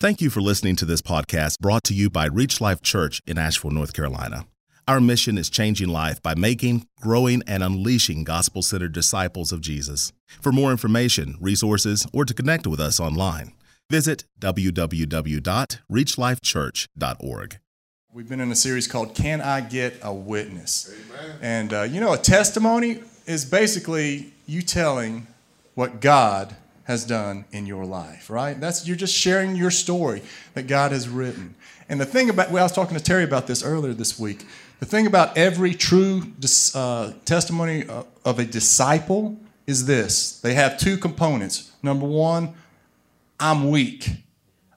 Thank you for listening to this podcast brought to you by Reach Life Church in Asheville, North Carolina. Our mission is changing life by making, growing, and unleashing gospel centered disciples of Jesus. For more information, resources, or to connect with us online, visit www.reachlifechurch.org. We've been in a series called Can I Get a Witness? Amen. And uh, you know, a testimony is basically you telling what God has done in your life, right? That's you're just sharing your story that God has written. And the thing about well, I was talking to Terry about this earlier this week. The thing about every true uh, testimony of a disciple is this: they have two components. Number one, I'm weak,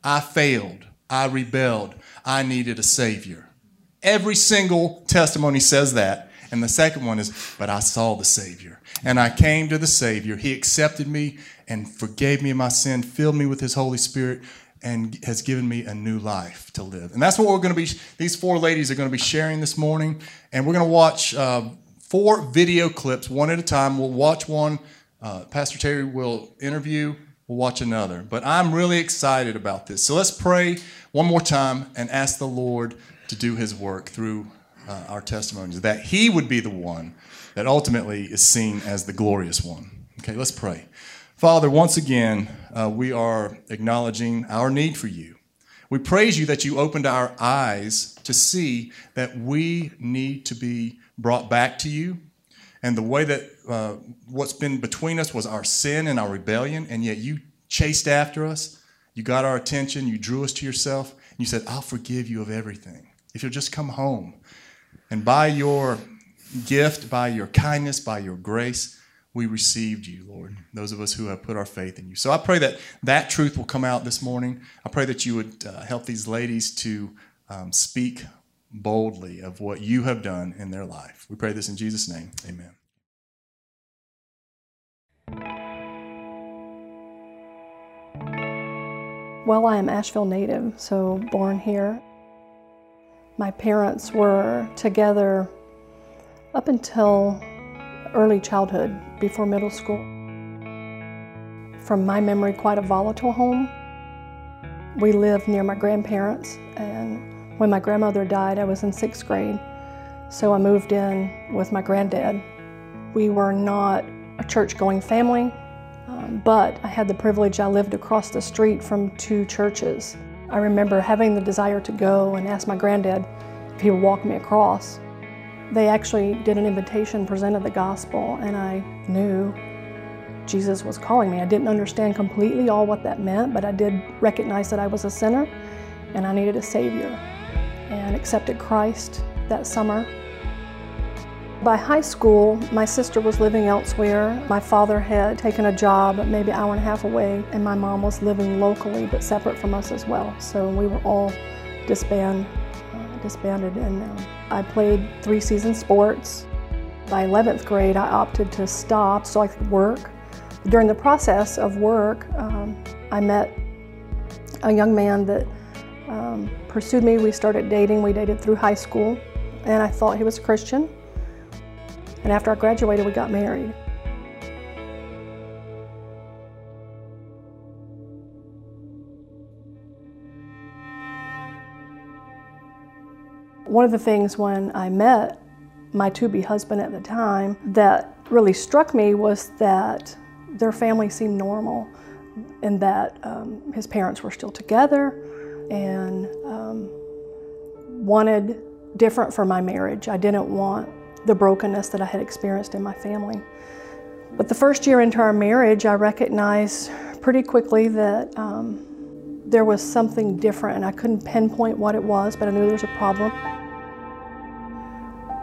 I failed, I rebelled, I needed a savior. Every single testimony says that. And the second one is, but I saw the Savior. And I came to the Savior. He accepted me and forgave me of my sin, filled me with His Holy Spirit, and has given me a new life to live. And that's what we're going to be, these four ladies are going to be sharing this morning. And we're going to watch uh, four video clips, one at a time. We'll watch one. Uh, Pastor Terry will interview. We'll watch another. But I'm really excited about this. So let's pray one more time and ask the Lord to do His work through uh, our testimonies, that He would be the one that ultimately is seen as the glorious one. Okay, let's pray. Father, once again, uh, we are acknowledging our need for you. We praise you that you opened our eyes to see that we need to be brought back to you. And the way that uh, what's been between us was our sin and our rebellion, and yet you chased after us. You got our attention, you drew us to yourself, and you said, I'll forgive you of everything. If you'll just come home. And by your gift, by your kindness, by your grace, we received you, Lord, those of us who have put our faith in you. So I pray that that truth will come out this morning. I pray that you would uh, help these ladies to um, speak boldly of what you have done in their life. We pray this in Jesus' name. Amen. Well, I am Asheville native, so born here. My parents were together up until early childhood, before middle school. From my memory, quite a volatile home. We lived near my grandparents, and when my grandmother died, I was in sixth grade. So I moved in with my granddad. We were not a church going family, um, but I had the privilege, I lived across the street from two churches. I remember having the desire to go and ask my granddad if he would walk me across. They actually did an invitation, presented the gospel, and I knew Jesus was calling me. I didn't understand completely all what that meant, but I did recognize that I was a sinner and I needed a Savior and accepted Christ that summer. By high school, my sister was living elsewhere. My father had taken a job maybe an hour and a half away, and my mom was living locally but separate from us as well. So we were all disbanded disbanded and um, I played three season sports. By 11th grade, I opted to stop so I could work. During the process of work, um, I met a young man that um, pursued me. We started dating. We dated through high school, and I thought he was a Christian. And after I graduated, we got married. One of the things when I met my to be husband at the time that really struck me was that their family seemed normal and that um, his parents were still together and um, wanted different for my marriage. I didn't want the brokenness that I had experienced in my family. But the first year into our marriage, I recognized pretty quickly that um, there was something different, and I couldn't pinpoint what it was, but I knew there was a problem.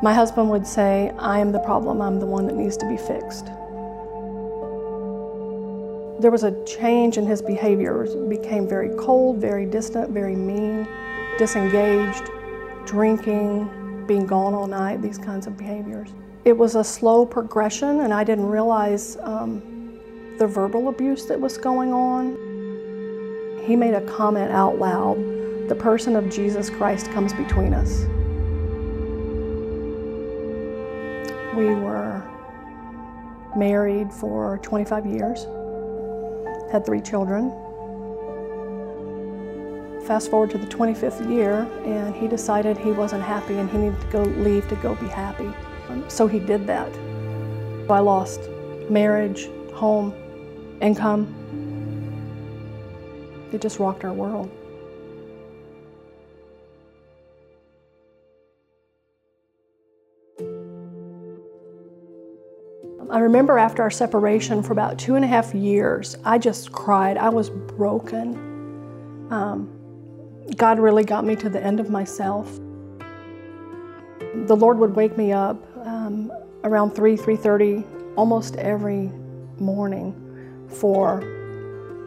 My husband would say, I am the problem, I'm the one that needs to be fixed. There was a change in his behavior. He became very cold, very distant, very mean, disengaged, drinking, being gone all night, these kinds of behaviors. It was a slow progression, and I didn't realize um, the verbal abuse that was going on. He made a comment out loud the person of Jesus Christ comes between us. We were married for 25 years, had three children. fast forward to the 25th year, and he decided he wasn't happy and he needed to go leave to go be happy. So he did that. I lost marriage, home, income. It just rocked our world. I remember after our separation for about two and a half years, I just cried. I was broken. Um, God really got me to the end of myself. The Lord would wake me up um, around 3, 3.30 almost every morning for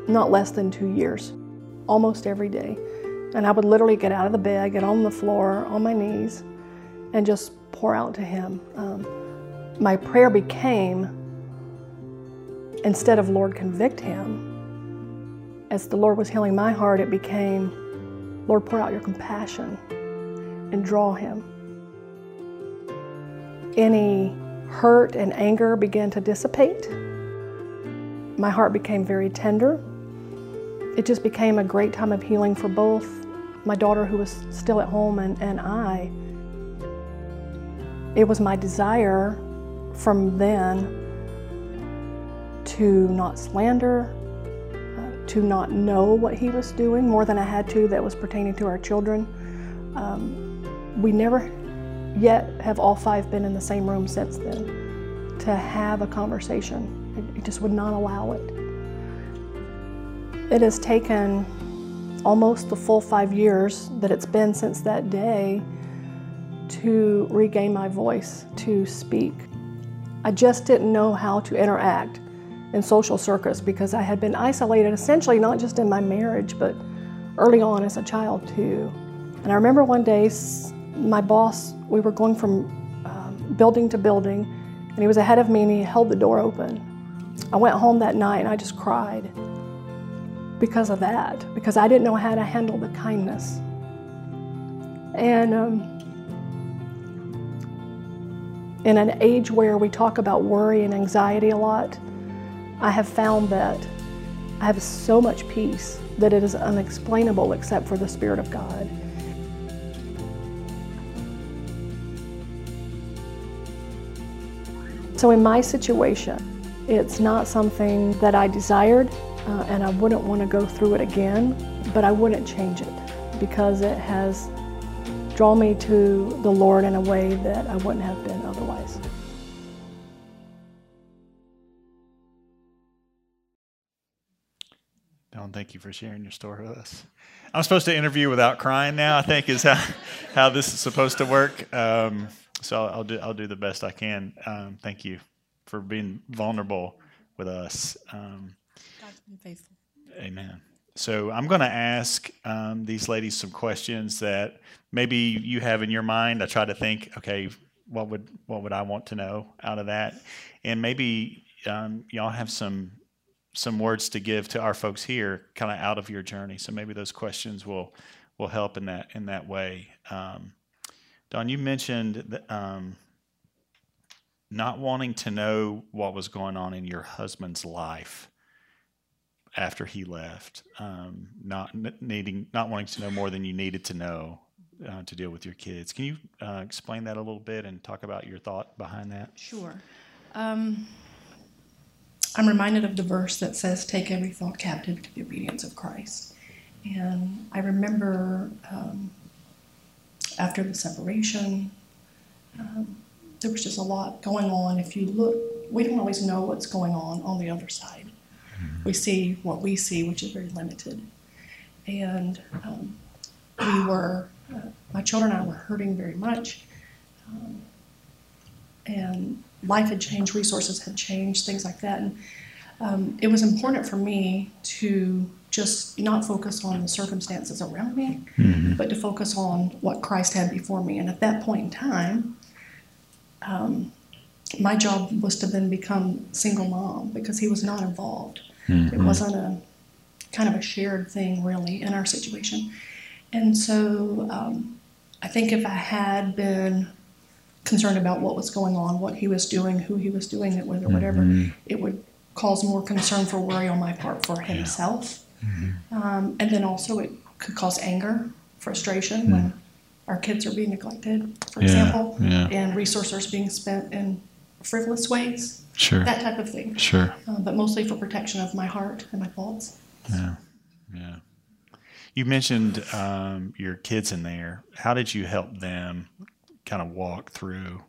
not less than two years, almost every day. And I would literally get out of the bed, get on the floor, on my knees, and just pour out to Him. Um, my prayer became instead of Lord, convict him, as the Lord was healing my heart, it became Lord, pour out your compassion and draw him. Any hurt and anger began to dissipate. My heart became very tender. It just became a great time of healing for both my daughter, who was still at home, and, and I. It was my desire from then to not slander, uh, to not know what he was doing more than I had to that was pertaining to our children. Um, we never yet have all five been in the same room since then to have a conversation. It, just would not allow it. It has taken almost the full five years that it's been since that day to regain my voice, to speak. I just didn't know how to interact in social circus because I had been isolated essentially not just in my marriage but early on as a child too. And I remember one day my boss, we were going from um, building to building and he was ahead of me and he held the door open. I went home that night and I just cried because of that, because I didn't know how to handle the kindness. And um, in an age where we talk about worry and anxiety a lot, I have found that I have so much peace that it is unexplainable except for the Spirit of God. So, in my situation, it's not something that I desired, uh, and I wouldn't want to go through it again, but I wouldn't change it because it has drawn me to the Lord in a way that I wouldn't have been otherwise. Dawn, thank you for sharing your story with us. I'm supposed to interview without crying now. I think is how how this is supposed to work. Um, so I'll, I'll, do I'll do the best I can. Um, thank you for being vulnerable with us. Um, God's been faithful. Amen. So I'm going to ask um, these ladies some questions that maybe you have in your mind. I try to think, okay, what would what would I want to know out of that, and maybe um, y'all have some some words to give to our folks here, kind of out of your journey. So maybe those questions will will help in that in that way. Um, Dawn, you mentioned um, not wanting to know what was going on in your husband's life after he left, um, not needing, not wanting to know more than you needed to know uh, to deal with your kids. Can you uh, explain that a little bit and talk about your thought behind that? Sure. Um, I'm reminded of the verse that says, Take every thought captive to the obedience of Christ. And I remember um, after the separation, um, there was just a lot going on. If you look, we don't always know what's going on on the other side. We see what we see, which is very limited. And um, we were, uh, my children and I were hurting very much. Um, and life had changed, resources had changed, things like that. And um, it was important for me to just not focus on the circumstances around me, mm-hmm. but to focus on what Christ had before me. And at that point in time, um, my job was to then become single mom because he was not involved. Mm-hmm. It wasn't a kind of a shared thing really in our situation. And so um, I think if I had been concerned about what was going on, what he was doing, who he was doing it with, or whatever, mm-hmm. it would cause more concern for worry on my part for himself. Yeah. Mm-hmm. Um, and then also it could cause anger, frustration when our kids are being neglected, for. Yeah, example, yeah. and resources being spent in frivolous ways, Sure. that type of thing. Sure. Uh, but mostly for protection of my heart and my thoughts. Yeah. Yeah. You mentioned um, your kids in there. How did you help them kind of walk through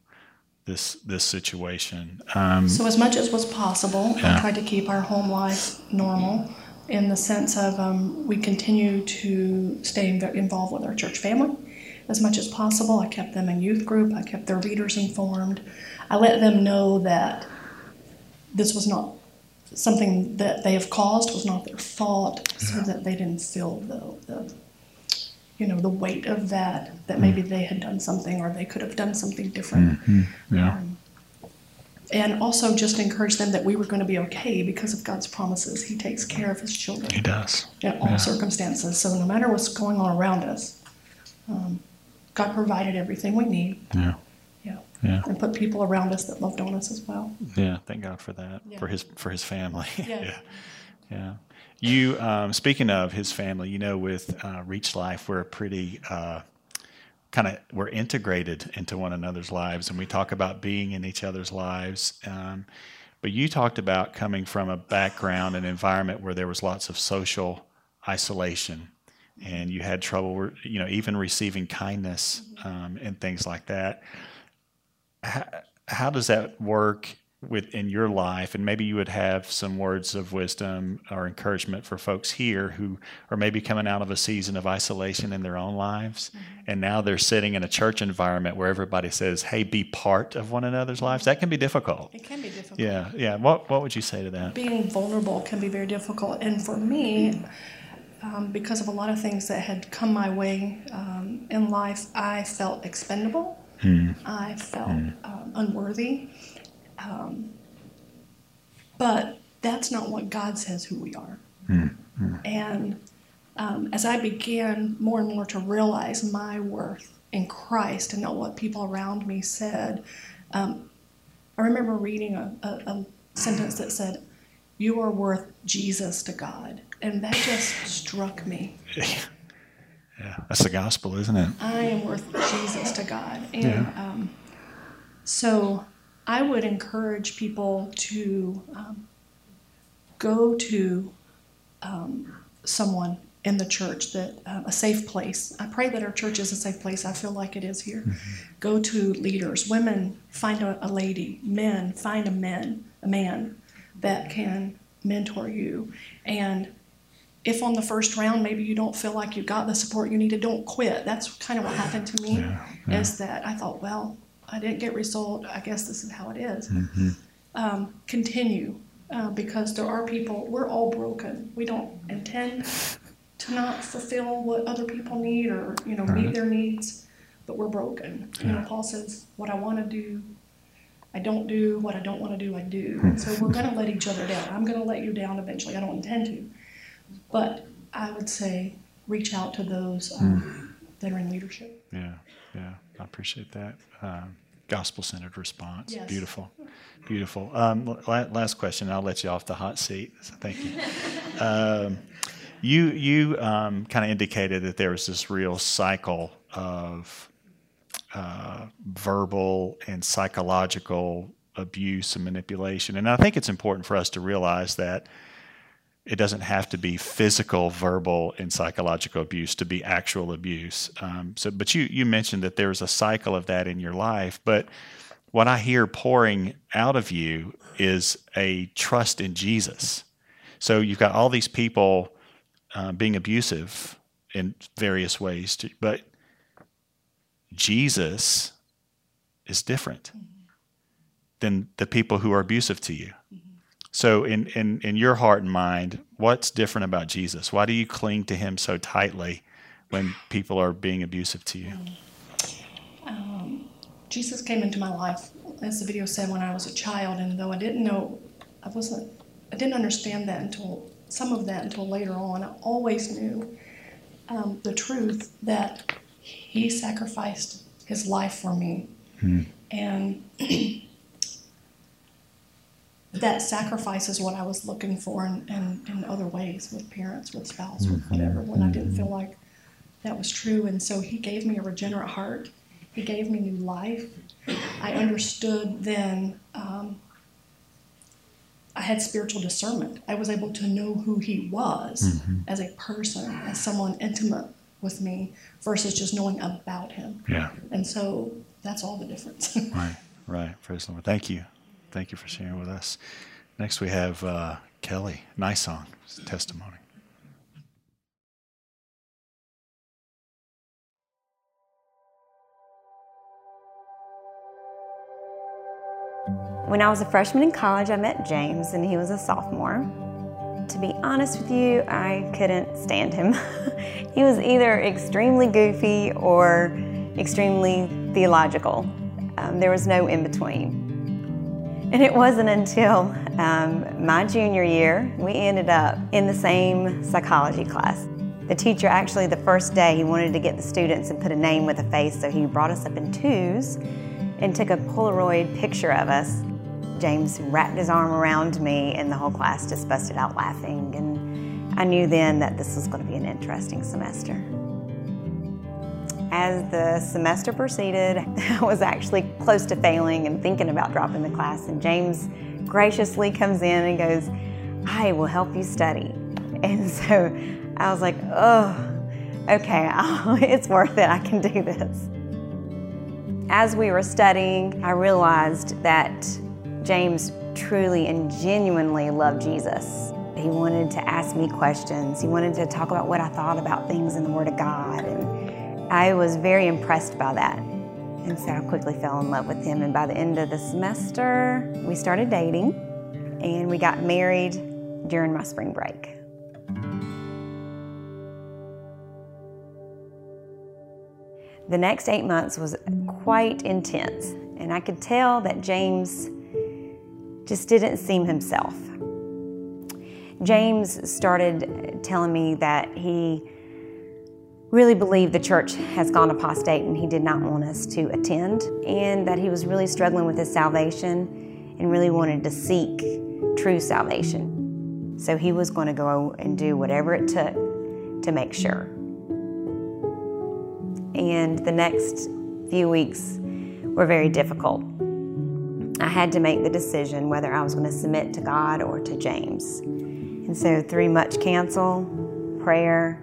this this situation? Um, So, as much as was possible, Yeah. I tried to keep our home life normal in the sense of um, we continue to stay involved with our church family as much as possible. I kept them in youth group, I kept their leaders informed. I let them know that this was not something that they have caused, was not their fault, so that they didn't feel the, the you know, the weight of that, that mm. maybe they had done something or they could have done something different mm-hmm. yeah. Um, and also just encourage them that we were going to be okay because of God's promises. He takes care of His children. He does. in all circumstances. So no matter what's going on around us, um, God provided everything we need. Yeah. Yeah. And put people around us that loved on us as well. Yeah. Thank God for that. Yeah. For his for his family. Yeah. yeah. Yeah. You um, speaking of his family, you know, with uh, Reach Life, we're a pretty uh, kind of we're integrated into one another's lives, and we talk about being in each other's lives. Um, but you talked about coming from a background and environment where there was lots of social isolation, and you had trouble, you know, even receiving kindness um, and things like that. How, how does that work within your life? And maybe you would have some words of wisdom or encouragement for folks here who are maybe coming out of a season of isolation in their own lives, and now they're sitting in a church environment where everybody says, "Hey, be part of one another's lives." That can be difficult. It can be difficult. Yeah, yeah. What what would you say to that? Being vulnerable can be very difficult. And for me, um, because of a lot of things that had come my way um, in life, I felt expendable. I felt um, unworthy. Um, but that's not what God says who we are. And um, as I began more and more to realize my worth in Christ and not what people around me said, um, I remember reading a, a, a sentence that said, You are worth Jesus to God. And that just struck me. Yeah, that's the gospel, isn't it? I am worth Jesus to God. And Yeah. um, so I would encourage people to um, go to um, someone in the church that uh, a safe place. I pray that our church is a safe place. I feel like it is here. Go to leaders, women, find a, a lady, men, find a man, a man that can mentor you. And if on the first round maybe you don't feel like you got the support you needed, don't quit. That's kind of what happened to me. Is that I thought, well, I didn't get result. I guess this is how it is. Um, continue uh, because there are people. We're all broken. We don't intend to not fulfill what other people need or you know meet their needs, but we're broken. You know, Paul says, "What I want to do, I don't do. What I don't want to do, I do." And so we're going to let each other down. I'm going to let you down eventually. I don't intend to. But I would say reach out to those um, that are in leadership. Yeah, yeah, I appreciate that. Um, Gospel centered response. Yes. Beautiful, beautiful. Um, la- last question, I'll let you off the hot seat. So thank you. um, you you um, kind of indicated that there was this real cycle of uh, verbal and psychological abuse and manipulation, and I think it's important for us to realize that it doesn't have to be physical, verbal, and psychological abuse to be actual abuse. Um, so, but you you mentioned that there's a cycle of that in your life. But what I hear pouring out of you is a trust in Jesus. So you've got all these people uh, being abusive in various ways, to, but Jesus is different than the people who are abusive to you. So, in, in, in your heart and mind, what's different about Jesus? Why do you cling to him so tightly when people are being abusive to you? Jesus came into my life, as the video said, when I was a child, and though I didn't know, I wasn't, I didn't understand that until some of that until later on. I always knew um, the truth that He sacrificed His life for me, and that sacrifice is what I was looking for in, in, in other ways with parents, with spouse, with mm-hmm. whatever, when I didn't mm-hmm. feel like that was true. And so he gave me a regenerate heart. He gave me new life. I understood then. Um, I had spiritual discernment. I was able to know who he was mm-hmm. as a person, as someone intimate with me, versus just knowing about him. Yeah. And so that's all the difference. Right. Right. Praise the Lord. Thank you. Thank you for sharing with us. Next, we have uh, Kelly. Nice song. Testimony. When I was a freshman in college, I met James, and he was a sophomore. To be honest with you, I couldn't stand him. he was either extremely goofy or extremely theological. Um, there was no in between. And it wasn't until um, my junior year we ended up in the same psychology class. The teacher actually, the first day, he wanted to get the students and put a name with a face, so he brought us up in twos and took a Polaroid picture of us. James wrapped his arm around me, and the whole class just busted out laughing. And I knew then that this was going to be an interesting semester. As the semester proceeded, I was actually close to failing and thinking about dropping the class. And James graciously comes in and goes, I will help you study. And so I was like, oh, okay, it's worth it. I can do this. As we were studying, I realized that James truly and genuinely loved Jesus. He wanted to ask me questions. He wanted to talk about what I thought about things in the Word of God. And I was very impressed by that. And so I quickly fell in love with him. And by the end of the semester, we started dating and we got married during my spring break. The next eight months was quite intense, and I could tell that James just didn't seem himself. James started telling me that he really believed the church has gone apostate and he did not want us to attend, and that he was really struggling with his salvation and really wanted to seek true salvation. So he was going to go and do whatever it took to make sure. And the next few weeks were very difficult. I had to make the decision whether I was going to submit to God or to James. And so, through much cancel, prayer,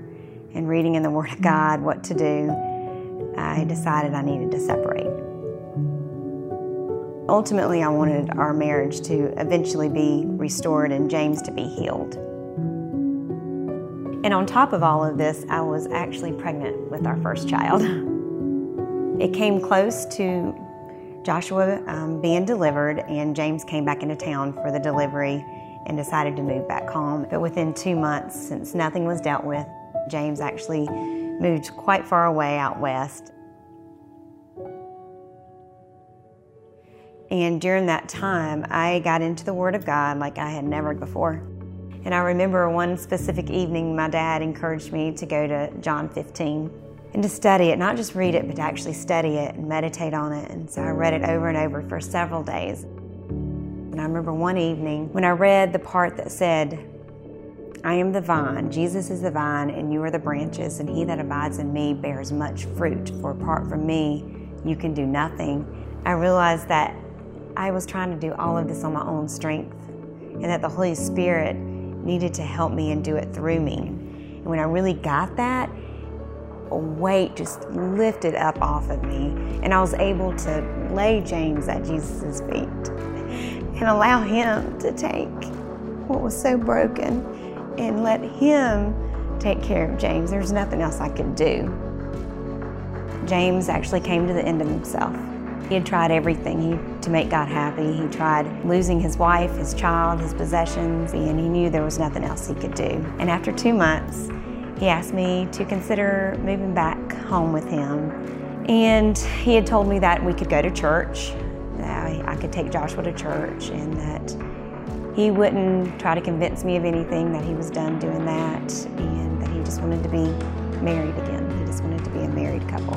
and reading in the Word of God what to do, I decided I needed to separate. Ultimately, I wanted our marriage to eventually be restored and James to be healed. And on top of all of this, I was actually pregnant with our first child. It came close to Joshua um, being delivered, and James came back into town for the delivery and decided to move back home. But within two months, since nothing was dealt with, James actually moved quite far away out west. And during that time, I got into the Word of God like I had never before. And I remember one specific evening, my dad encouraged me to go to John 15 and to study it, not just read it, but to actually study it and meditate on it. And so I read it over and over for several days. And I remember one evening when I read the part that said, I am the vine, Jesus is the vine, and you are the branches, and he that abides in me bears much fruit, for apart from me, you can do nothing. I realized that I was trying to do all of this on my own strength, and that the Holy Spirit needed to help me and do it through me. And when I really got that, a weight just lifted up off of me, and I was able to lay James at Jesus' feet and allow him to take what was so broken and let him take care of James. There's nothing else I could do. James actually came to the end of himself. He had tried everything he, to make God happy. He tried losing his wife, his child, his possessions, and he knew there was nothing else he could do. And after two months, he asked me to consider moving back home with him. And he had told me that we could go to church, that I could take Joshua to church, and that he wouldn't try to convince me of anything, that he was done doing that, and that he just wanted to be married again. He just wanted to be a married couple.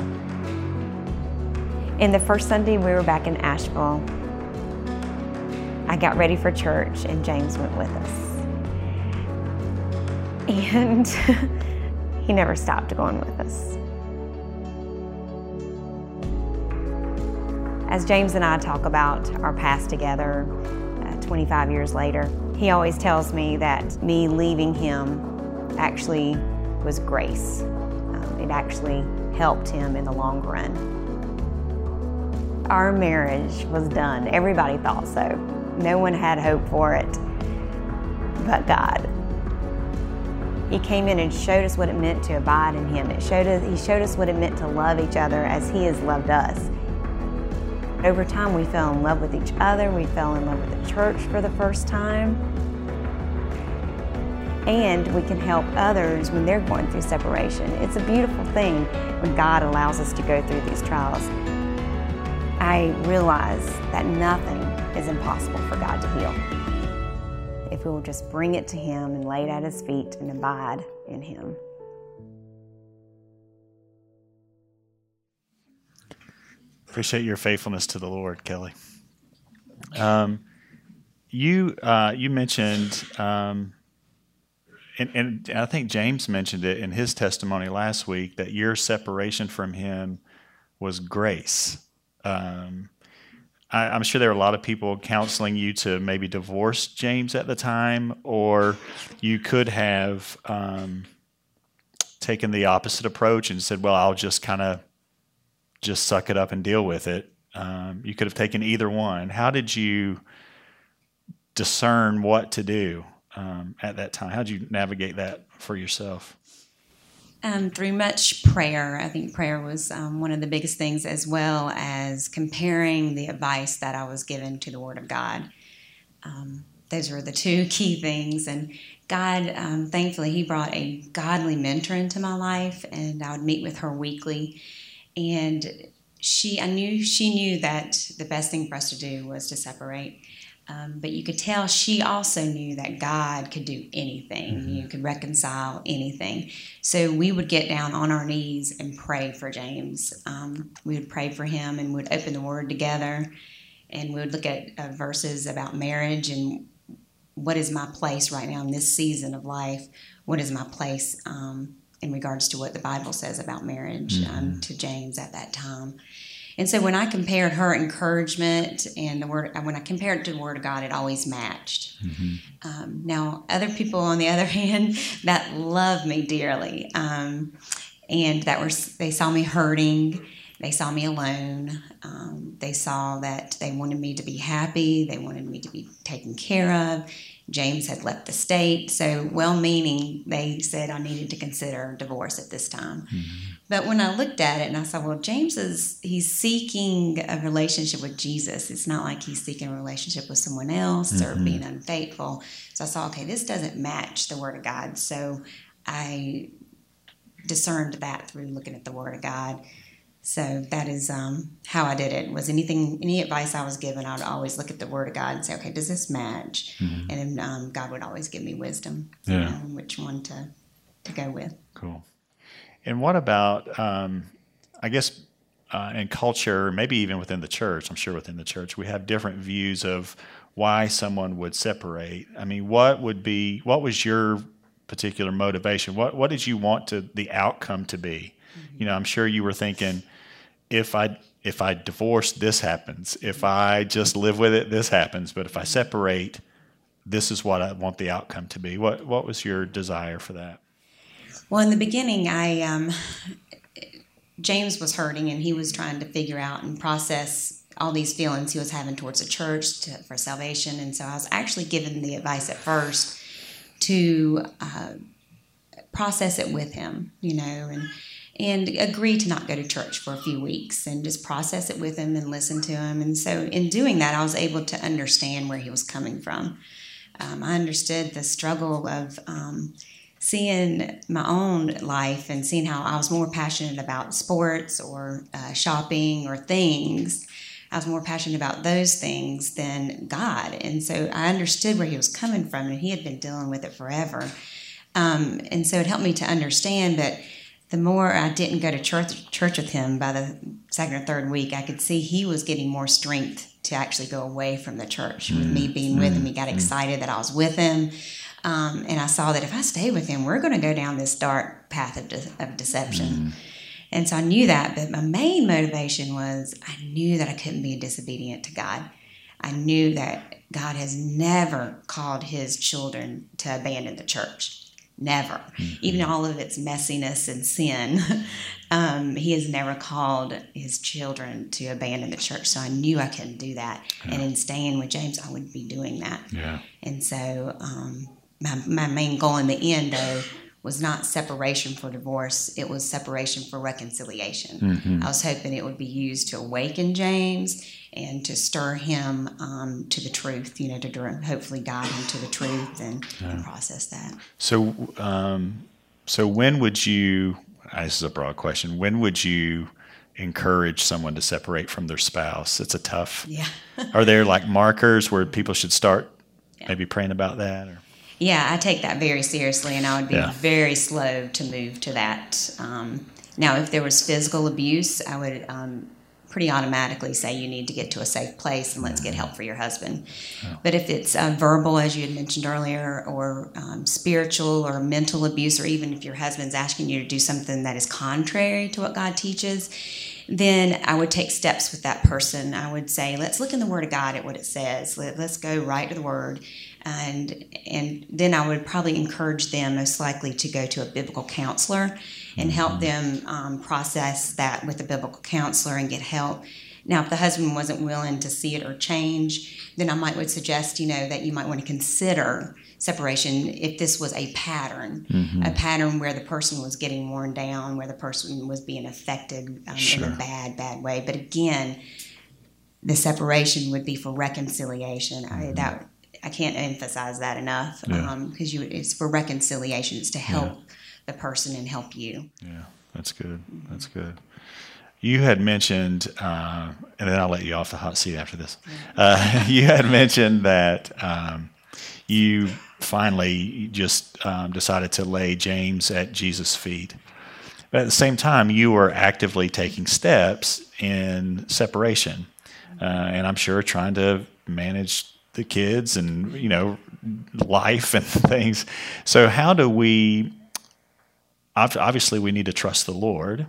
And the first Sunday we were back in Asheville, I got ready for church, and James went with us. And he never stopped going with us. As James and I talk about our past together 25 years later, he always tells me that me leaving him actually was grace. Um, it actually helped him in the long run. Our marriage was done. Everybody thought so. No one had hope for it but God. He came in and showed us what it meant to abide in Him. It showed us, he showed us what it meant to love each other as He has loved us. Over time, we fell in love with each other. We fell in love with the church for the first time. And we can help others when they're going through separation. It's a beautiful thing when God allows us to go through these trials. I realize that nothing is impossible for God to heal. If we will just bring it to Him and lay it at His feet and abide in Him. Appreciate your faithfulness to the Lord, Kelly. Um, you uh, you mentioned, um, and, and I think James mentioned it in his testimony last week that your separation from him was grace. Um, I, I'm sure there were a lot of people counseling you to maybe divorce James at the time, or you could have um, taken the opposite approach and said, "Well, I'll just kind of." Just suck it up and deal with it. Um, you could have taken either one. How did you discern what to do um, at that time? How did you navigate that for yourself? Um, through much prayer. I think prayer was um, one of the biggest things, as well as comparing the advice that I was given to the Word of God. Um, those were the two key things. And God, um, thankfully, He brought a godly mentor into my life, and I would meet with her weekly and she i knew she knew that the best thing for us to do was to separate. Um, but you could tell she also knew that god could do anything. Mm-hmm. you could reconcile anything. So we would get down on our knees and pray for james. Um, we would pray for him and would open the word together. And we would look at uh, verses about marriage and what is my place right now in this season of life? What is my place um, in regards to what the Bible says about marriage um, mm-hmm. um, to James at that time. And so when I compared her encouragement and the word, when I compared it to the Word of God, it always matched. Mm-hmm. Um, now, other people, on the other hand, that love me dearly, um, and that were they saw me hurting, they saw me alone, um, they saw that they wanted me to be happy, they wanted me to be taken care of, James had left the state, so well meaning, they said I needed to consider divorce at this time. Mm-hmm. But when I looked at it and I saw, well, James is he's seeking a relationship with Jesus. It's not like he's seeking a relationship with someone else mm-hmm. or being unfaithful. So I saw, okay, this doesn't match the Word of God. So I discerned that through looking at the Word of God. So that is um, how I did it. Was anything, any advice I was given, I would always look at the Word of God and say, okay, does this match? Mm-hmm. And um, God would always give me wisdom, yeah. you know, which one to to go with. Cool. And what about, um, I guess, uh, in culture, maybe even within the church? I'm sure within the church, we have different views of why someone would separate. I mean, what would be, what was your particular motivation? What what did you want to the outcome to be? Mm-hmm. You know, I'm sure you were thinking if I if I divorce, this happens. If I just live with it, this happens. But if I separate, this is what I want the outcome to be. What what was your desire for that? Well, in the beginning, I um, James was hurting, and he was trying to figure out and process all these feelings he was having towards the church to, for salvation. And so I was actually given the advice at first to uh, process it with him, you know, and and agree to not go to church for a few weeks and just process it with him and listen to him. And so, in doing that, I was able to understand where he was coming from. Um, I understood the struggle of um, seeing my own life and seeing how I was more passionate about sports or uh, shopping or things. I was more passionate about those things than God. And so I understood where he was coming from, and he had been dealing with it forever. Um, and so it helped me to understand that the more I didn't go to church, church with him by the second or third week, I could see he was getting more strength to actually go away from the church with me mm, being with him. He mm, got mm. excited that I was with him. Um, and I saw that if I stay with him, we're going to go down this dark path of, de- of deception. And so I knew that, but my main motivation was I knew that I couldn't be disobedient to God. I knew that God has never called his children to abandon the church. Never. Even all of its messiness and sin, um, he has never called his children to abandon the church. So I knew I couldn't do that. And in staying with James, I would be doing that. Yeah. And so um, my, my main goal in the end, though, was not separation for divorce, it was separation for reconciliation. I was hoping it would be used to awaken James and to stir him um, to the truth, you know, to hopefully guide him to the truth and, and process that. So, um, so when would you? uh, This is a broad question. When would you encourage someone to separate from their spouse? It's a tough. Yeah. Are there like markers where people should start maybe praying about that? Or Yeah, I take that very seriously, and I would be Yeah. very slow to move to that. Um, now, if there was physical abuse, I would um, pretty automatically say you need to get to a safe place and let's get help for your husband. But if it's uh, verbal, as you had mentioned earlier, or um, spiritual or mental abuse, or even if your husband's asking you to do something that is contrary to what God teaches, then I would take steps with that person. I would say, let's look in the Word of God at what it says. Let, let's go right to the Word, and and then I would probably encourage them, most likely, to go to a biblical counselor and help them um, process that with a biblical counselor and get help. Now, if the husband wasn't willing to see it or change, then I might would suggest, you know, that you might want to consider separation if this was a pattern, a pattern where the person was getting worn down, where the person was being affected um, in a bad, bad way. But again, the separation would be for reconciliation. I, that I can't emphasize that enough because you it's for reconciliation. It's to help the person and help you. yeah, that's good. That's good. You had mentioned, uh, and then I'll let you off the hot seat after this. Uh, you had mentioned that um, you finally just um, decided to lay James at Jesus' feet. But at the same time, you were actively taking steps in separation, uh, and I'm sure trying to manage the kids and you know life and things. So how do we? Ob- Obviously, we need to trust the Lord.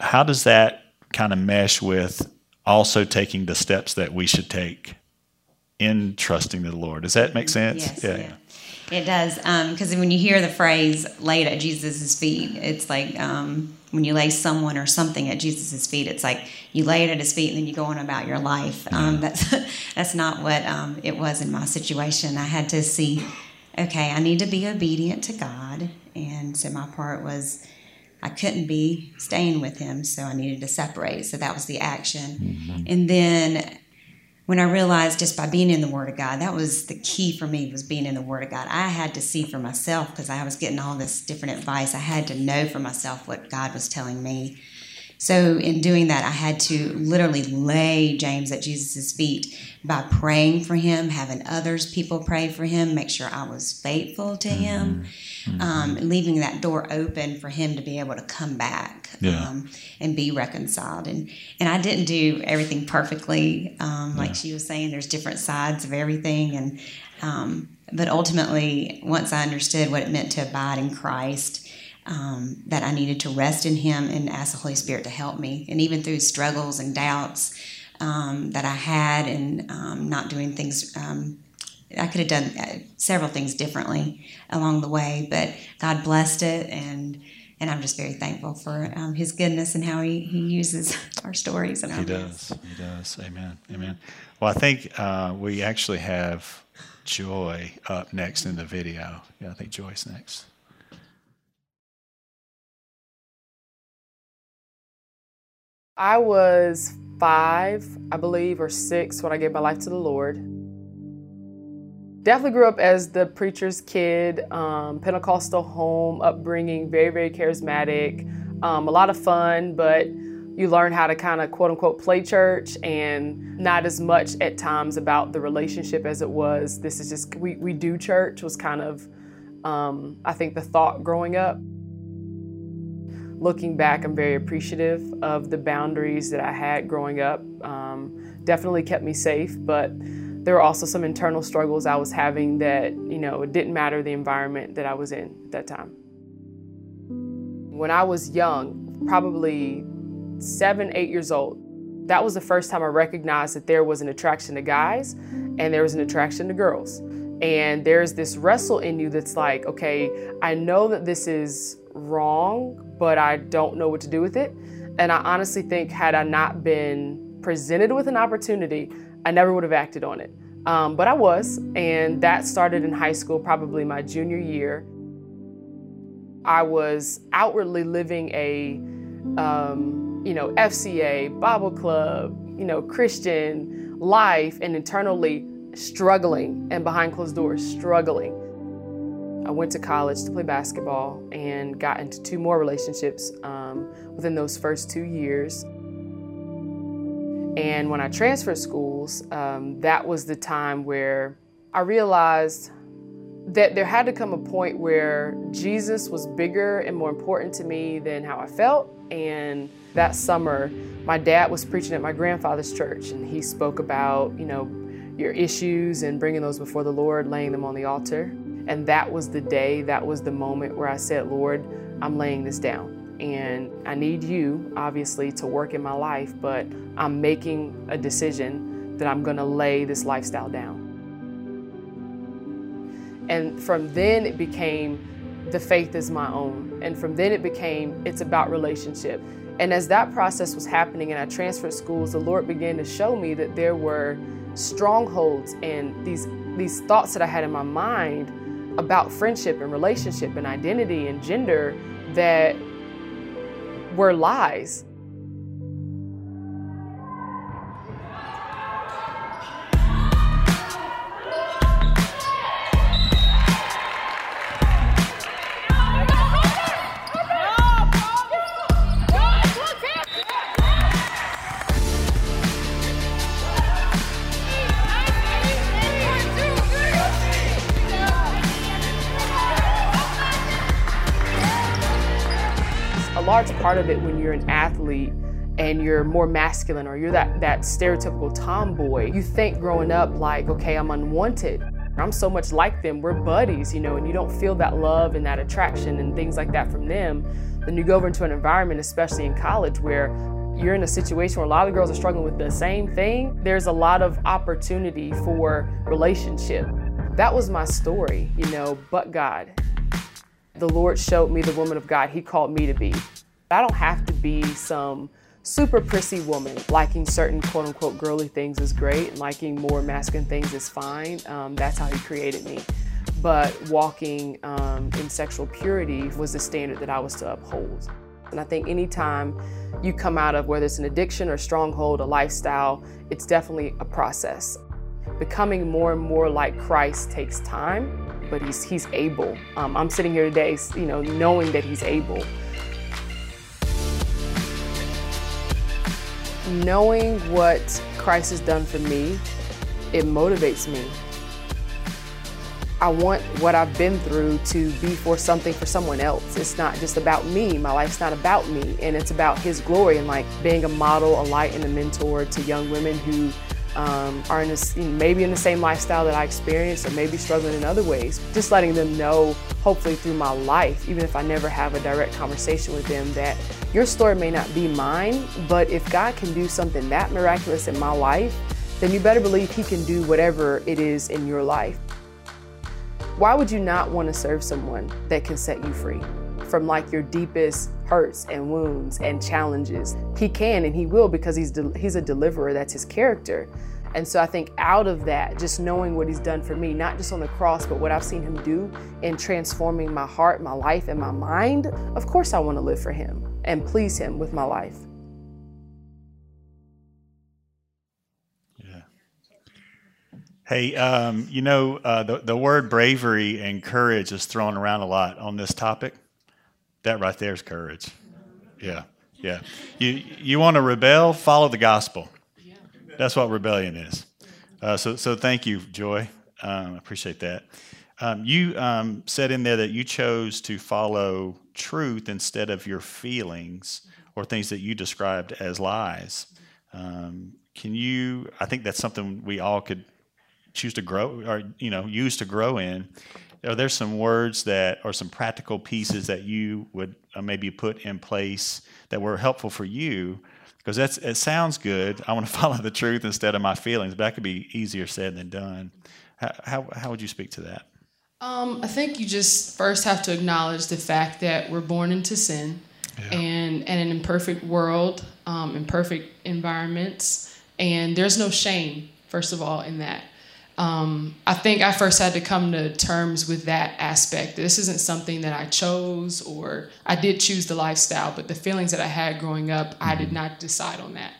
How does that kind of mesh with also taking the steps that we should take in trusting the Lord? Does that make sense? Yes, yeah. It does, because when you hear the phrase "laid at Jesus' feet," it's like um, when you lay someone or something at Jesus' feet. It's like you lay it at His feet and then you go on about your life. Um, that's that's not what um, it was in my situation. I had to see, okay, I need to be obedient to God, and so my part was I couldn't be staying with Him, so I needed to separate. So that was the action, mm-hmm. and then when I realized just by being in the Word of God, that was the key for me was being in the Word of God. I had to see for myself because I was getting all this different advice. I had to know for myself what God was telling me. So in doing that, I had to literally lay James at Jesus' feet by praying for him, having others people pray for him, make sure I was faithful to him, um, leaving that door open for him to be able to come back Yeah. um, and be reconciled. And and I didn't do everything perfectly, um, like she was saying. There's different sides of everything, and um, but ultimately, once I understood what it meant to abide in Christ um, that I needed to rest in Him and ask the Holy Spirit to help me. And even through struggles and doubts um, that I had and um, not doing things, um, I could have done uh, several things differently along the way, but God blessed it. And and I'm just very thankful for um, His goodness and how He, he uses our stories and our He lives. does. He does. Amen. Amen. Well, I think uh, we actually have Joy up next in the video. Yeah, I think Joy's next. I was five, I believe, or six when I gave my life to the Lord. Definitely grew up as the preacher's kid, um, Pentecostal home upbringing, very, very charismatic, um, a lot of fun, but you learn how to kind of quote unquote play church and not as much at times about the relationship as it was. This is just, we, we do church was kind of, um, I think, the thought growing up. Looking back, I'm very appreciative of the boundaries that I had growing up. Um, definitely kept me safe, but there were also some internal struggles I was having that, you know, it didn't matter the environment that I was in at that time. When I was young, probably seven, eight years old, that was the first time I recognized that there was an attraction to guys and there was an attraction to girls. And there's this wrestle in you that's like, okay, I know that this is wrong, but I don't know what to do with it. And I honestly think, had I not been presented with an opportunity, I never would have acted on it. Um, but I was, and that started in high school, probably my junior year. I was outwardly living a, um, you know, FCA, Bible club, you know, Christian life, and internally struggling, and behind closed doors, struggling. I went to college to play basketball and got into two more relationships um, within those first two years. And when I transferred schools, um, that was the time where I realized that there had to come a point where Jesus was bigger and more important to me than how I felt. And that summer, my dad was preaching at my grandfather's church, and he spoke about, you know, your issues and bringing those before the Lord, laying them on the altar. And that was the day, that was the moment where I said, Lord, I'm laying this down. And I need you, obviously, to work in my life, but I'm making a decision that I'm going to lay this lifestyle down. And from then it became the faith is my own. And from then it became it's about relationship. And as that process was happening and I transferred schools, the Lord began to show me that there were strongholds and these these thoughts that I had in my mind about friendship and relationship and identity and gender that were lies. Part of it when you're an athlete and you're more masculine or you're that, that stereotypical tomboy, you think growing up like, okay, I'm unwanted. I'm so much like them, we're buddies, you know, and you don't feel that love and that attraction and things like that from them. Then you go over into an environment, especially in college, where you're in a situation where a lot of girls are struggling with the same thing. There's a lot of opportunity for relationship. That was my story, you know, but God. The Lord showed me the woman of God He called me to be. I don't have to be some super prissy woman. Liking certain quote unquote girly things is great, and liking more masculine things is fine. Um, that's how He created me. But walking um, in sexual purity was the standard that I was to uphold. And I think anytime you come out of whether it's an addiction or stronghold, a lifestyle, it's definitely a process. Becoming more and more like Christ takes time but he's he's able. Um, I'm sitting here today, you know, knowing that he's able. Knowing what Christ has done for me, it motivates me. I want what I've been through to be for something for someone else. It's not just about me. My life's not about me, and it's about His glory and like being a model, a light, and a mentor to young women who um, are in maybe in the same lifestyle that I experienced or maybe struggling in other ways. Just letting them know, hopefully through my life, even if I never have a direct conversation with them, that your story may not be mine, but if God can do something that miraculous in my life, then you better believe He can do whatever it is in your life. Why would you not want to serve someone that can set you free from like your deepest hurts and wounds and challenges. He can and he will because he's he's a deliverer. That's his character. And so I think out of that, just knowing what he's done for me, not just on the cross, but what I've seen him do in transforming my heart, my life, and my mind, of course I want to live for him and please him with my life. Yeah. Hey, um, you know, uh, the, the word bravery and courage is thrown around a lot on this topic. That right there is courage. Yeah, yeah. You you want to rebel? Follow the gospel. That's what rebellion is. Uh, so so thank you, Joy. Um, appreciate that. Um, you um, said in there that you chose to follow truth instead of your feelings or things that you described as lies. Um, can you? I think that's something we all could choose to grow or you know use to grow in. Are there some words that or some practical pieces that you would uh, maybe put in place that were helpful for you? Because that's it sounds good. I want to follow the truth instead of my feelings, but that could be easier said than done. How how, how would you speak to that? Um, I think you just first have to acknowledge the fact that we're born into sin, yeah. and and an imperfect world, um, imperfect environments, and there's no shame first of all in that. Um, I think I first had to come to terms with that aspect. This isn't something that I chose, or I did choose the lifestyle, but the feelings that I had growing up, I did not decide on that.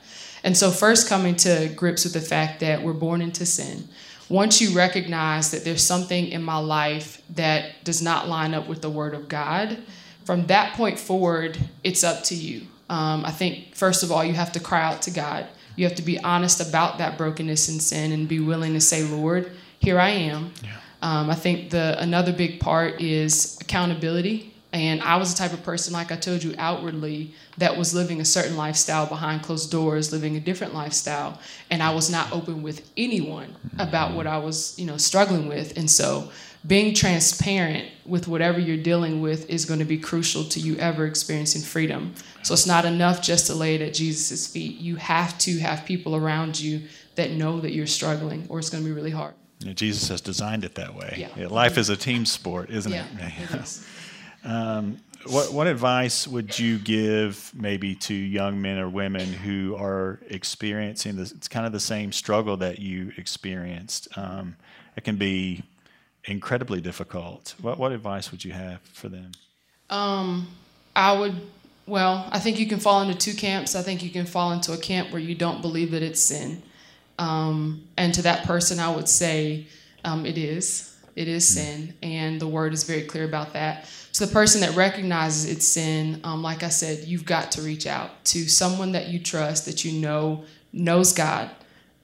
And so, first coming to grips with the fact that we're born into sin. Once you recognize that there's something in my life that does not line up with the Word of God, from that point forward, it's up to you. Um, I think, first of all, you have to cry out to God. You have to be honest about that brokenness and sin and be willing to say, Lord, here I am. Yeah. Um, I think the another big part is accountability. And I was the type of person, like I told you, outwardly, that was living a certain lifestyle behind closed doors, living a different lifestyle, and I was not open with anyone about what I was, you know, struggling with. And so, being transparent with whatever you're dealing with is going to be crucial to you ever experiencing freedom. So it's not enough just to lay it at Jesus' feet. You have to have people around you that know that you're struggling, or it's going to be really hard. Yeah, Jesus has designed it that way. Yeah. Yeah, life is a team sport, isn't it? it is. Um, what, what advice would you give maybe to young men or women who are experiencing this? It's kind of the same struggle that you experienced. Um, it can be incredibly difficult. What, what advice would you have for them? Um, I would well, I think you can fall into two camps. I think you can fall into a camp where you don't believe that it's sin. Um, and to that person, I would say um, it is. It is hmm. sin. And the word is very clear about that. So the person that recognizes it's sin, um, like I said, you've got to reach out to someone that you trust, that you know knows God,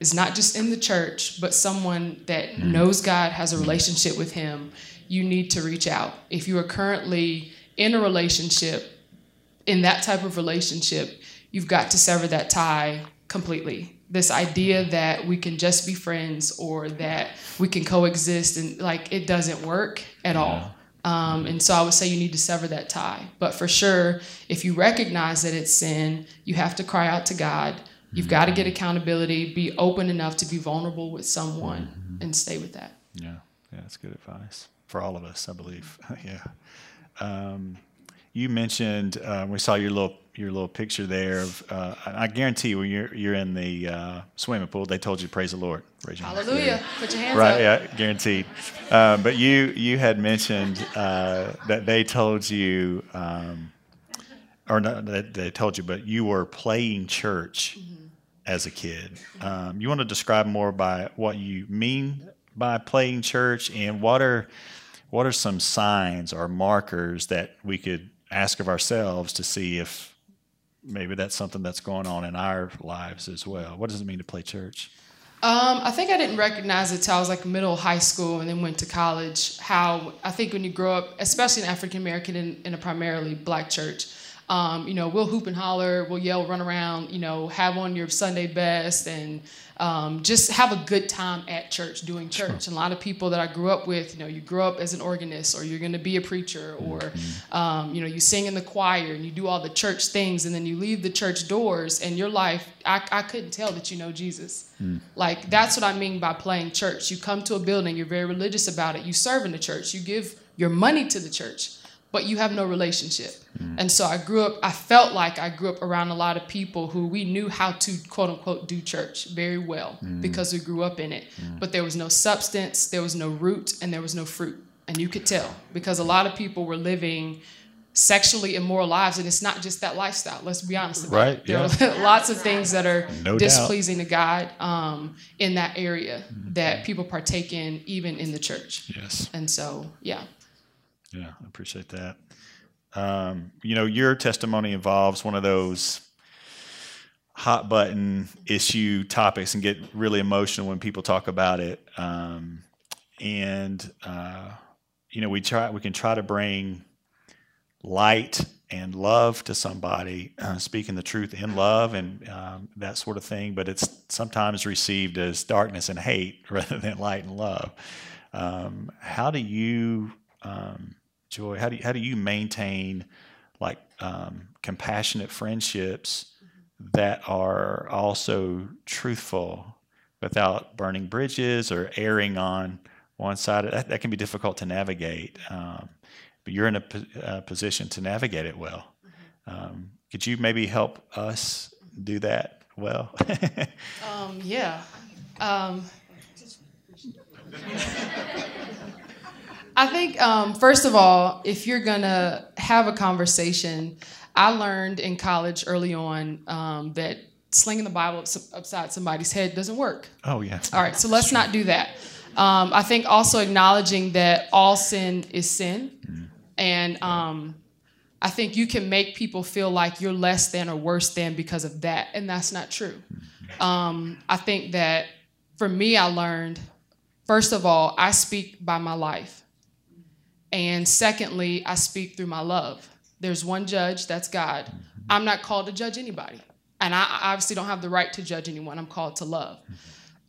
is not just in the church, but someone that hmm. knows God, has a relationship with Him. You need to reach out. If you are currently in a relationship in that type of relationship, you've got to sever that tie completely. This idea that we can just be friends or that we can coexist and like it doesn't work at all. Um, and so I would say you need to sever that tie. But for sure, if you recognize that it's sin, you have to cry out to God. You've got to get mm-hmm. accountability, be open enough to be vulnerable with someone, mm-hmm. and stay with that. Yeah, yeah, that's good advice for all of us, I believe. yeah. Um, you mentioned uh, we saw your little your little picture there of. Uh, I guarantee you, when you're you're in the uh, swimming pool, they told you to praise the Lord. Raise your Hallelujah! Hand. Put your hands right, up. Right, yeah, guaranteed. Uh, but you you had mentioned uh, that they told you, um, or not that they told you, but you were playing church mm-hmm. As a kid. Um, you want to describe more by what you mean by playing church, and what are what are some signs or markers that we could ask of ourselves to see if maybe that's something that's going on in our lives as well. What does it mean to play church? Um, I think I didn't recognize it till I was like middle high school and then went to college. How I think when you grow up, especially in African American in, in, a primarily black church, um, you know, we'll hoop and holler, we'll yell, run around, you know, have on your Sunday best and um, just have a good time at church doing church. Sure. And a lot of people that I grew up with, you know, you grow up as an organist or you're going to be a preacher or, mm-hmm. um, you know, you sing in the choir and you do all the church things and then you leave the church doors and your life, I, I couldn't tell that you know Jesus. Mm. Like, that's what I mean by playing church. You come to a building, you're very religious about it, you serve in the church, you give your money to the church but you have no relationship. Mm. And so I grew up, I felt like I grew up around a lot of people who we knew how to quote unquote do church very well mm. because we grew up in it. Mm. But there was no substance, there was no root, and there was no fruit. And you could tell because a lot of people were living sexually immoral lives and it's not just that lifestyle let's be honest about right, it there yeah. are lots of things that are no displeasing doubt. to god um, in that area mm-hmm. that people partake in even in the church yes and so yeah yeah, I appreciate that. Um, you know, your testimony involves one of those hot button issue topics and get really emotional when people talk about it. Um, and uh, you know, we try we can try to bring light and love to somebody, uh, speaking the truth in love and um, that sort of thing, but it's sometimes received as darkness and hate rather than light and love. Um, how do you, um, Joy, how do you, how do you maintain like um, compassionate friendships that are also truthful without burning bridges or erring on one side? That, that can be difficult to navigate. Um, but you're in a, a, position to navigate it well. Um, could you maybe help us do that well? um, yeah. I think, um, first of all, if you're going to have a conversation, I learned in college early on um, that slinging the Bible upside somebody's head doesn't work. Oh, yeah. All right, so let's not do that. Um, I think also acknowledging that all sin is sin. Mm. And um, I think you can make people feel like you're less than or worse than because of that. And that's not true. Um, I think that for me, I learned first of all, I speak by my life. And secondly, I speak through my love. There's one judge, that's God. I'm not called to judge anybody. And I obviously don't have the right to judge anyone. I'm called to love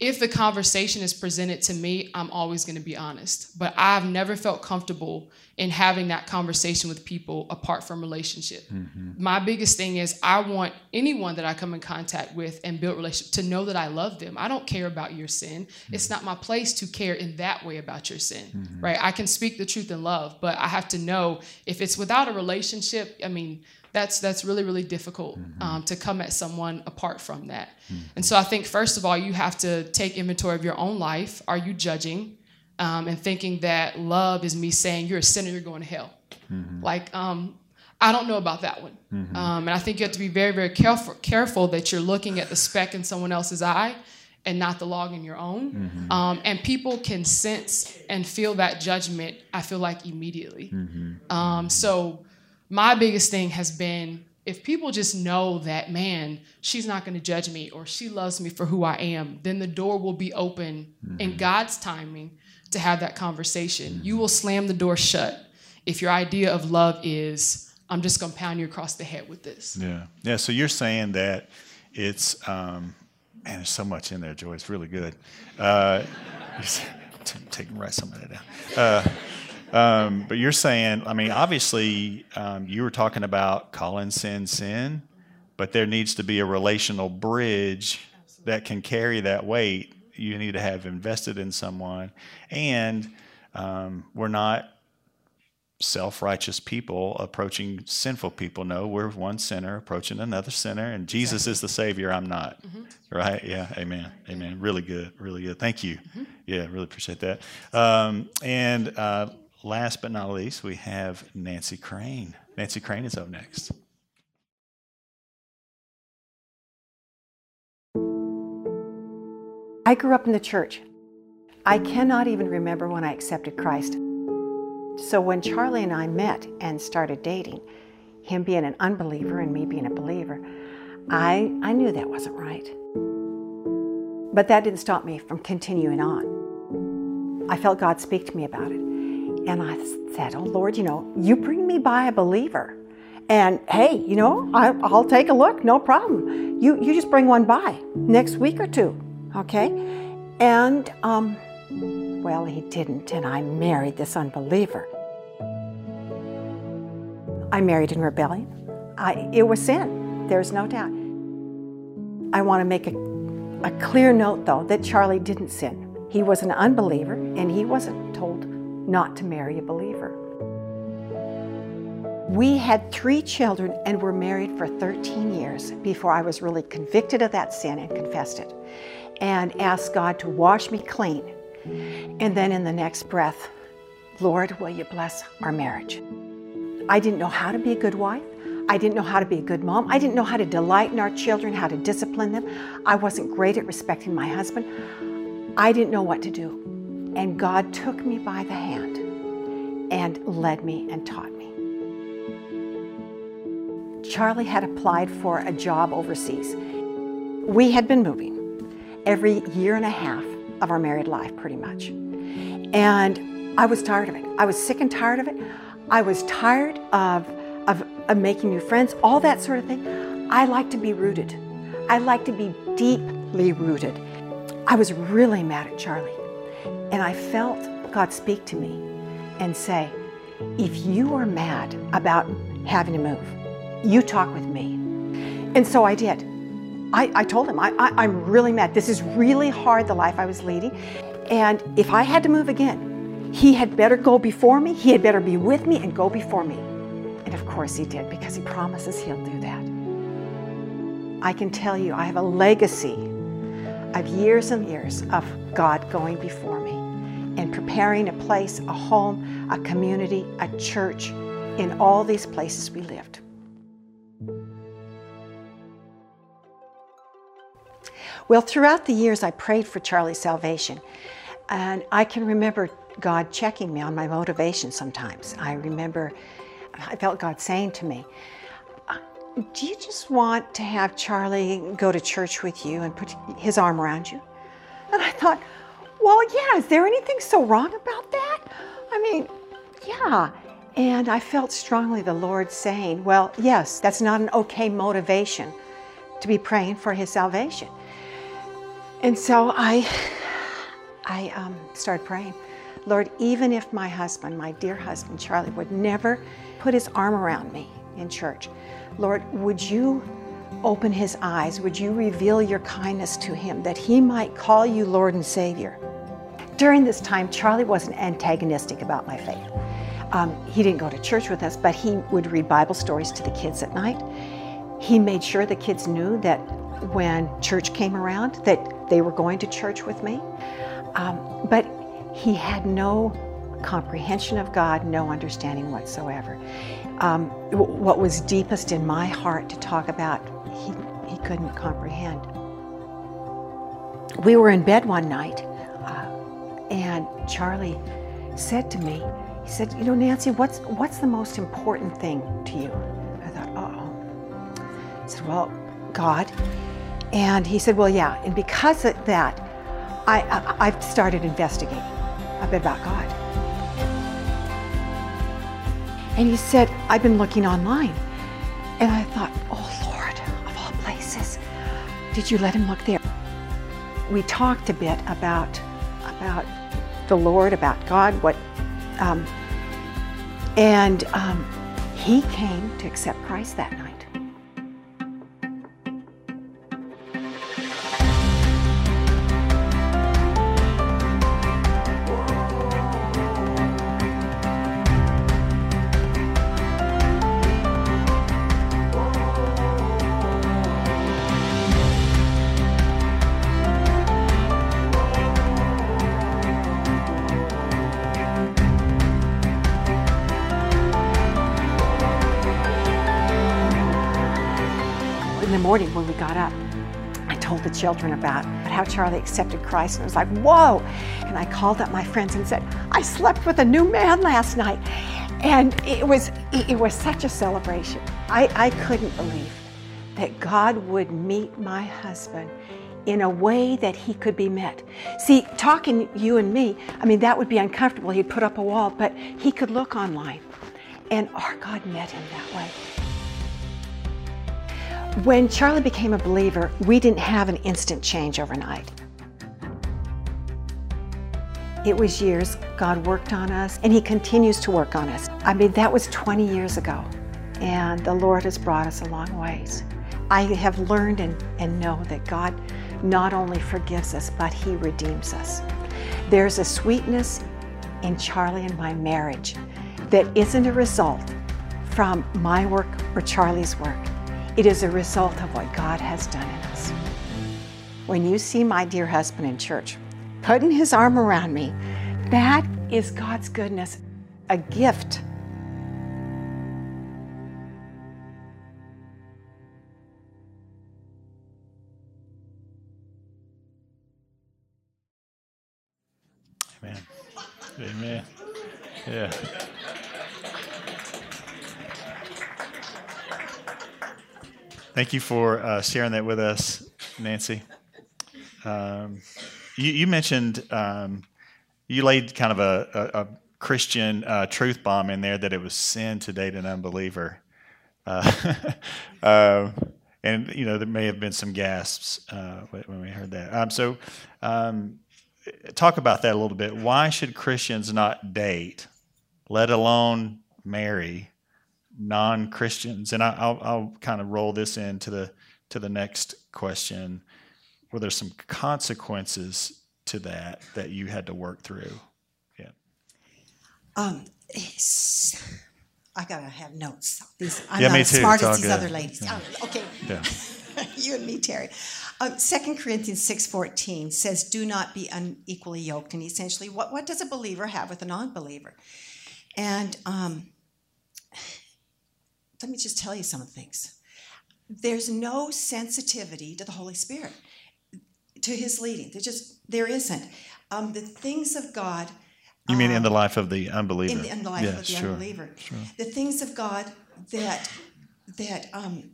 if the conversation is presented to me, I'm always going to be honest. But I've never felt comfortable in having that conversation with people apart from relationship. Mm-hmm. My biggest thing is I want anyone that I come in contact with and build relationship to know that I love them. I don't care about your sin. Mm-hmm. It's not my place to care in that way about your sin. Mm-hmm. Right? I can speak the truth in love, but I have to know if it's without a relationship, I mean, that's that's really really difficult mm-hmm. um, to come at someone apart from that mm-hmm. and so i think first of all you have to take inventory of your own life are you judging um, and thinking that love is me saying you're a sinner you're going to hell mm-hmm. like um, i don't know about that one mm-hmm. um, and i think you have to be very very careful careful that you're looking at the speck in someone else's eye and not the log in your own. Mm-hmm. Um, and people can sense and feel that judgment, I feel like immediately. Mm-hmm. Um, so my biggest thing has been if people just know that, man, she's not going to judge me or she loves me for who I am, then the door will be open mm-hmm. in God's timing to have that conversation. Mm-hmm. You will slam the door shut if your idea of love is, I'm just going to pound you across the head with this. Yeah. Yeah. So you're saying that it's, um, man, there's so much in there, Joy. It's really good. Uh, take, write some of that down. Uh, um, but you're saying, I mean, obviously, um, you were talking about calling sin sin, but there needs to be a relational bridge Absolutely. that can carry that weight. You need to have invested in someone, and um, we're not self-righteous people approaching sinful people. No, we're one sinner approaching another sinner, and Jesus exactly. is the Savior. I'm not. Mm-hmm. Right? Yeah. Amen. Amen. Really good. Really good. Thank you. Mm-hmm. Yeah. Really appreciate that. Um, and uh, last but not least, we have Nancy Crane. Nancy Crane is up next. I grew up in the church. I cannot even remember when I accepted Christ. So when Charlie and I met and started dating, him being an unbeliever and me being a believer, I, I knew that wasn't right. But that didn't stop me from continuing on. I felt God speak to me about it. And I said, Oh Lord, you know, you bring me by a believer. And hey, you know, I, will take a look, no problem. You, you just bring one by next week or two, okay? And, um, well, he didn't, and I married this unbeliever. I married in rebellion. I, it was sin, there's no doubt. I want to make a, a clear note, though, that Charlie didn't sin. He was an unbeliever, and he wasn't told not to marry a believer. We had three children and were married for 13 years before I was really convicted of that sin and confessed it and asked God to wash me clean. And then in the next breath, Lord, will you bless our marriage? I didn't know how to be a good wife. I didn't know how to be a good mom. I didn't know how to delight in our children, how to discipline them. I wasn't great at respecting my husband. I didn't know what to do. And God took me by the hand and led me and taught me. Charlie had applied for a job overseas. We had been moving every year and a half of our married life, pretty much. And I was tired of it. I was sick and tired of it. I was tired of of, of making new friends, all that sort of thing. I like to be rooted. I like to be deeply rooted. I was really mad at Charlie. And I felt God speak to me and say, if you are mad about having to move, you talk with me. And so I did. I, I told him, I, I, I'm really mad. This is really hard, the life I was leading. And if I had to move again, he had better go before me, he had better be with me and go before me. And of course he did, because he promises he'll do that. I can tell you, I have a legacy of years and years of God going before me and preparing a place, a home, a community, a church in all these places we lived. Well, throughout the years, I prayed for Charlie's salvation. And I can remember God checking me on my motivation sometimes. I remember I felt God saying to me, Do you just want to have Charlie go to church with you and put his arm around you? And I thought, Well, yeah, is there anything so wrong about that? I mean, yeah. And I felt strongly the Lord saying, Well, yes, that's not an okay motivation to be praying for his salvation. And so I, I um, started praying, Lord, even if my husband, my dear husband, Charlie, would never put his arm around me in church, Lord, would you open his eyes? Would you reveal your kindness to him that he might call you Lord and Savior? During this time, Charlie wasn't antagonistic about my faith. Um, he didn't go to church with us, but he would read Bible stories to the kids at night. He made sure the kids knew that when church came around, that they were going to church with me. Um, but he had no comprehension of God, no understanding whatsoever. Um, what was deepest in my heart to talk about, he, couldn't comprehend. We were in bed one night, uh, and Charlie said to me, he said, You know, Nancy, what's, what's the most important thing to you? I thought, oh. I said, Well, God. And he said, Well, yeah. And because of that, I, I, have started investigating a bit about God. And he said, I've been looking online. And I thought, Oh, did you let him look there? We talked a bit about, about the Lord, about God, what, um, and um, he came to accept Christ that night. Got up, I told the children about how Charlie accepted Christ, and was like, whoa. And I called up my friends and said, I slept with a new man last night. And it was, it was such a celebration. I, I couldn't believe that God would meet my husband in a way that he could be met. See, talking you and me, I mean, that would be uncomfortable. He'd put up a wall, but he could look online. And our God met him that way. When Charlie became a believer, we didn't have an instant change overnight. It was years God worked on us, and He continues to work on us. I mean, that was 20 years ago, and the Lord has brought us a long ways. I have learned and, and know that God not only forgives us, but He redeems us. There's a sweetness in Charlie and my marriage that isn't a result from my work or Charlie's work. It is a result of what God has done in us. When you see my dear husband in church, putting his arm around me, that is God's goodness, a gift. Amen. Amen. Yeah. Thank you for uh, sharing that with us, Nancy. Um, you, you, mentioned um, you laid kind of a, a, a Christian uh, truth bomb in there that it was sin to date an unbeliever. Uh, uh, and you know there may have been some gasps uh, when we heard that. Um, so, um, talk about that a little bit. Why should Christians not date, let alone marry, non-Christians? And I, will I'll kind of roll this into the to the next question. Were there some consequences to that that you had to work through? Yeah. Um, I gotta have notes. These, I'm yeah, not as smart as these good. other ladies. Yeah. Oh, okay. Yeah. you and me, Terry. Um, 2 Corinthians 6.14 says, do not be unequally yoked. And essentially, what, what does a believer have with a non-believer? And um, let me just tell you some of the things. There's no sensitivity to the Holy Spirit, to his leading. There just, there isn't. Um, the things of God you mean in the um, life of the unbeliever? In the, in the life yeah, of the sure, unbeliever. Sure. The things of God that that um,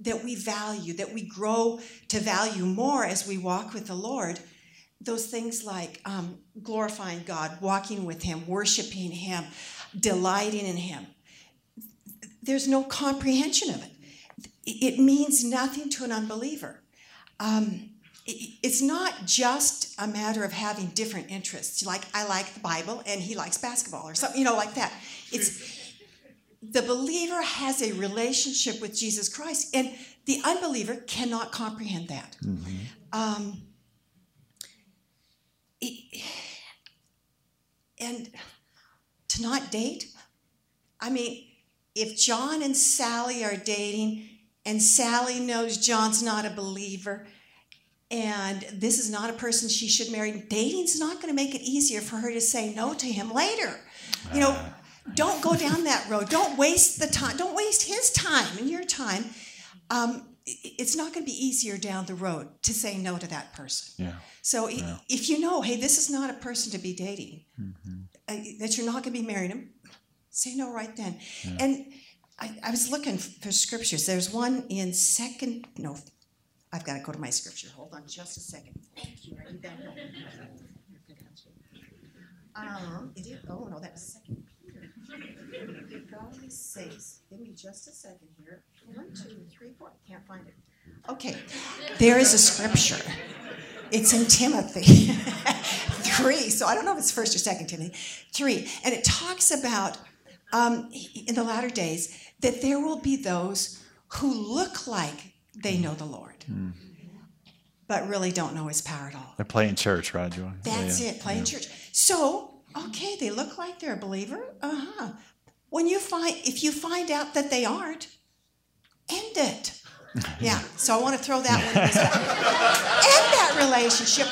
that we value, that we grow to value more as we walk with the Lord. Those things like um, glorifying God, walking with Him, worshiping Him, delighting in Him. There's no comprehension of it. It means nothing to an unbeliever. Um, it's not just a matter of having different interests. Like I like the Bible and he likes basketball or something, you know, like that. It's the believer has a relationship with Jesus Christ, and the unbeliever cannot comprehend that. Mm-hmm. Um, it, and to not date, I mean, if John and Sally are dating, and Sally knows John's not a believer and this is not a person she should marry. Dating's not going to make it easier for her to say no to him later. You know, uh, don't go down that road. Don't waste the time. Don't waste his time and your time. Um, it's not going to be easier down the road to say no to that person. Yeah. So yeah. if you know, hey, this is not a person to be dating, mm-hmm. uh, that you're not going to be marrying him, say no right then. Yeah. And I, I, was looking for scriptures. There's one in second, no, I've got to go to my scripture. Hold on just a second. Thank you. Are you back? Um, it is, oh no, that's second Peter. Golly sakes. Give me just a second here. One, two, three, four. I can't find it. Okay. There is a scripture. It's in Timothy. Three. So I don't know if it's first or second Timothy. Three. And it talks about um, in the latter days that there will be those who look like they know the Lord mm. but really don't know his power at all. They're playing church, right, Joy? That's yeah. it, playing yeah. church. So, okay, they look like they're a believer. Uh huh. When you find, if you find out that they aren't, end it. Yeah. So I want to throw that one. end that relationship.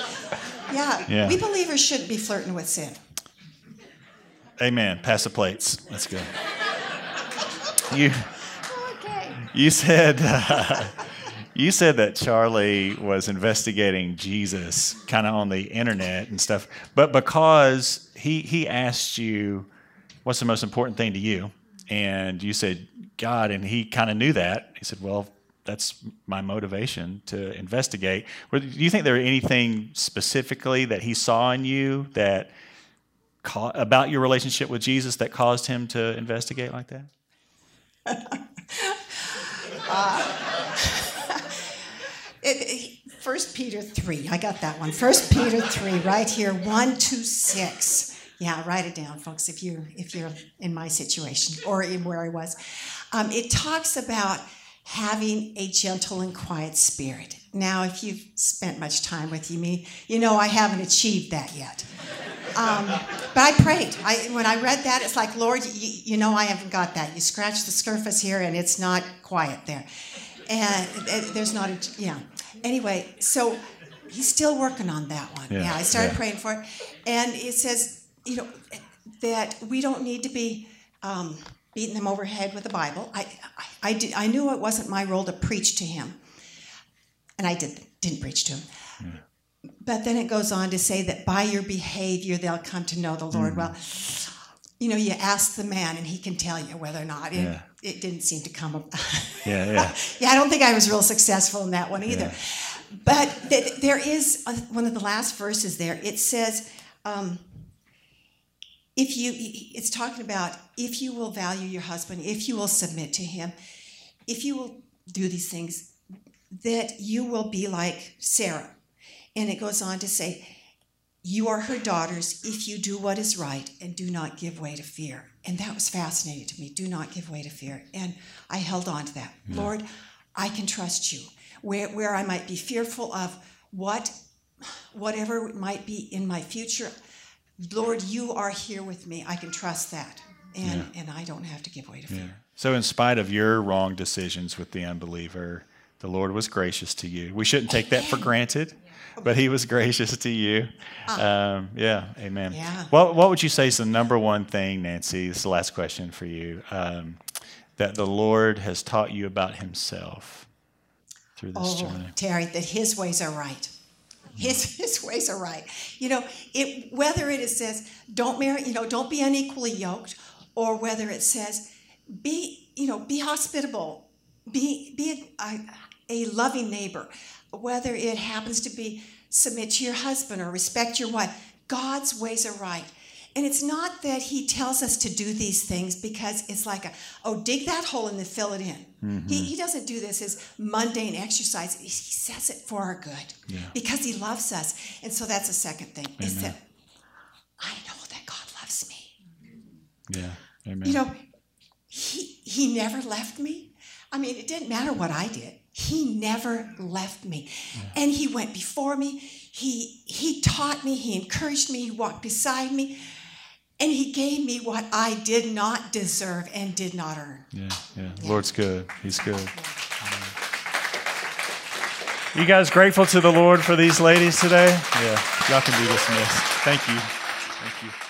Yeah. yeah. We believers shouldn't be flirting with sin. Amen. Pass the plates. Let's go. You. Okay. You said. Uh, you said that Charlie was investigating Jesus kind of on the internet and stuff, but because he he asked you what's the most important thing to you, and you said God, and he kind of knew that. He said, "Well, that's my motivation to investigate." Do you think there anything specifically that he saw in you that about your relationship with Jesus that caused him to investigate like that? uh, First Peter 3, I got that one. First Peter 3, right here, 1 to 6. Yeah, write it down, folks, if you're, if you're in my situation or in where I was. Um, it talks about having a gentle and quiet spirit. Now, if you've spent much time with me, you know I haven't achieved that yet. Um, but I prayed. I, when I read that, it's like, Lord, you, you know I haven't got that. You scratch the surface here, and it's not quiet there and there's not a yeah. Anyway, so he's still working on that one. Yeah, yeah I started yeah. praying for it, and it says you know that we don't need to be um, beating them over head with the Bible. I I, I, did, I knew it wasn't my role to preach to him, and I did didn't preach to him. Yeah. But then it goes on to say that by your behavior they'll come to know the Lord. Mm. Well, you know, you ask the man and he can tell you whether or not it, yeah. it didn't seem to come up. yeah, yeah. yeah, I don't think I was real successful in that one either. Yeah. But th- there is a, one of the last verses there. It says, um, if you, it's talking about if you will value your husband, if you will submit to him, if you will do these things, that you will be like Sarah. And it goes on to say, You are her daughters if you do what is right and do not give way to fear. And that was fascinating to me. Do not give way to fear. And I held on to that. Yeah. Lord, I can trust you. Where, where I might be fearful of what, whatever might be in my future, Lord, you are here with me. I can trust that. And, yeah. and I don't have to give way to fear. Yeah. So, in spite of your wrong decisions with the unbeliever, the Lord was gracious to you. We shouldn't take that for granted, but He was gracious to you. Ah. Um, yeah, amen. Yeah. What, what would you say is the number one thing, Nancy? This is the last question for you. Um, that the Lord has taught you about Himself through this oh, journey? Terry, that His ways are right. His, his ways are right. You know, it, whether it says, don't marry, you know, don't be unequally yoked, or whether it says, be, you know, be hospitable, be, be a, a loving neighbor, whether it happens to be submit to your husband or respect your wife. God's ways are right. And it's not that he tells us to do these things because it's like a, oh, dig that hole and then fill it in. Mm-hmm. He, he doesn't do this as mundane exercise. He, says it for our good yeah. because he loves us. And so that's the second thing Amen. is that I know that God loves me. Yeah. Amen. You know, he, he never left me. I mean, it didn't matter what I did. He never left me. Yeah. And he went before me. He he taught me, he encouraged me, he walked beside me. And he gave me what I did not deserve and did not earn. Yeah, yeah. yeah. Lord's good. He's good. Yeah. You guys grateful to the Lord for these ladies today? Yeah. Y'all can be dismissed. Thank you. Thank you.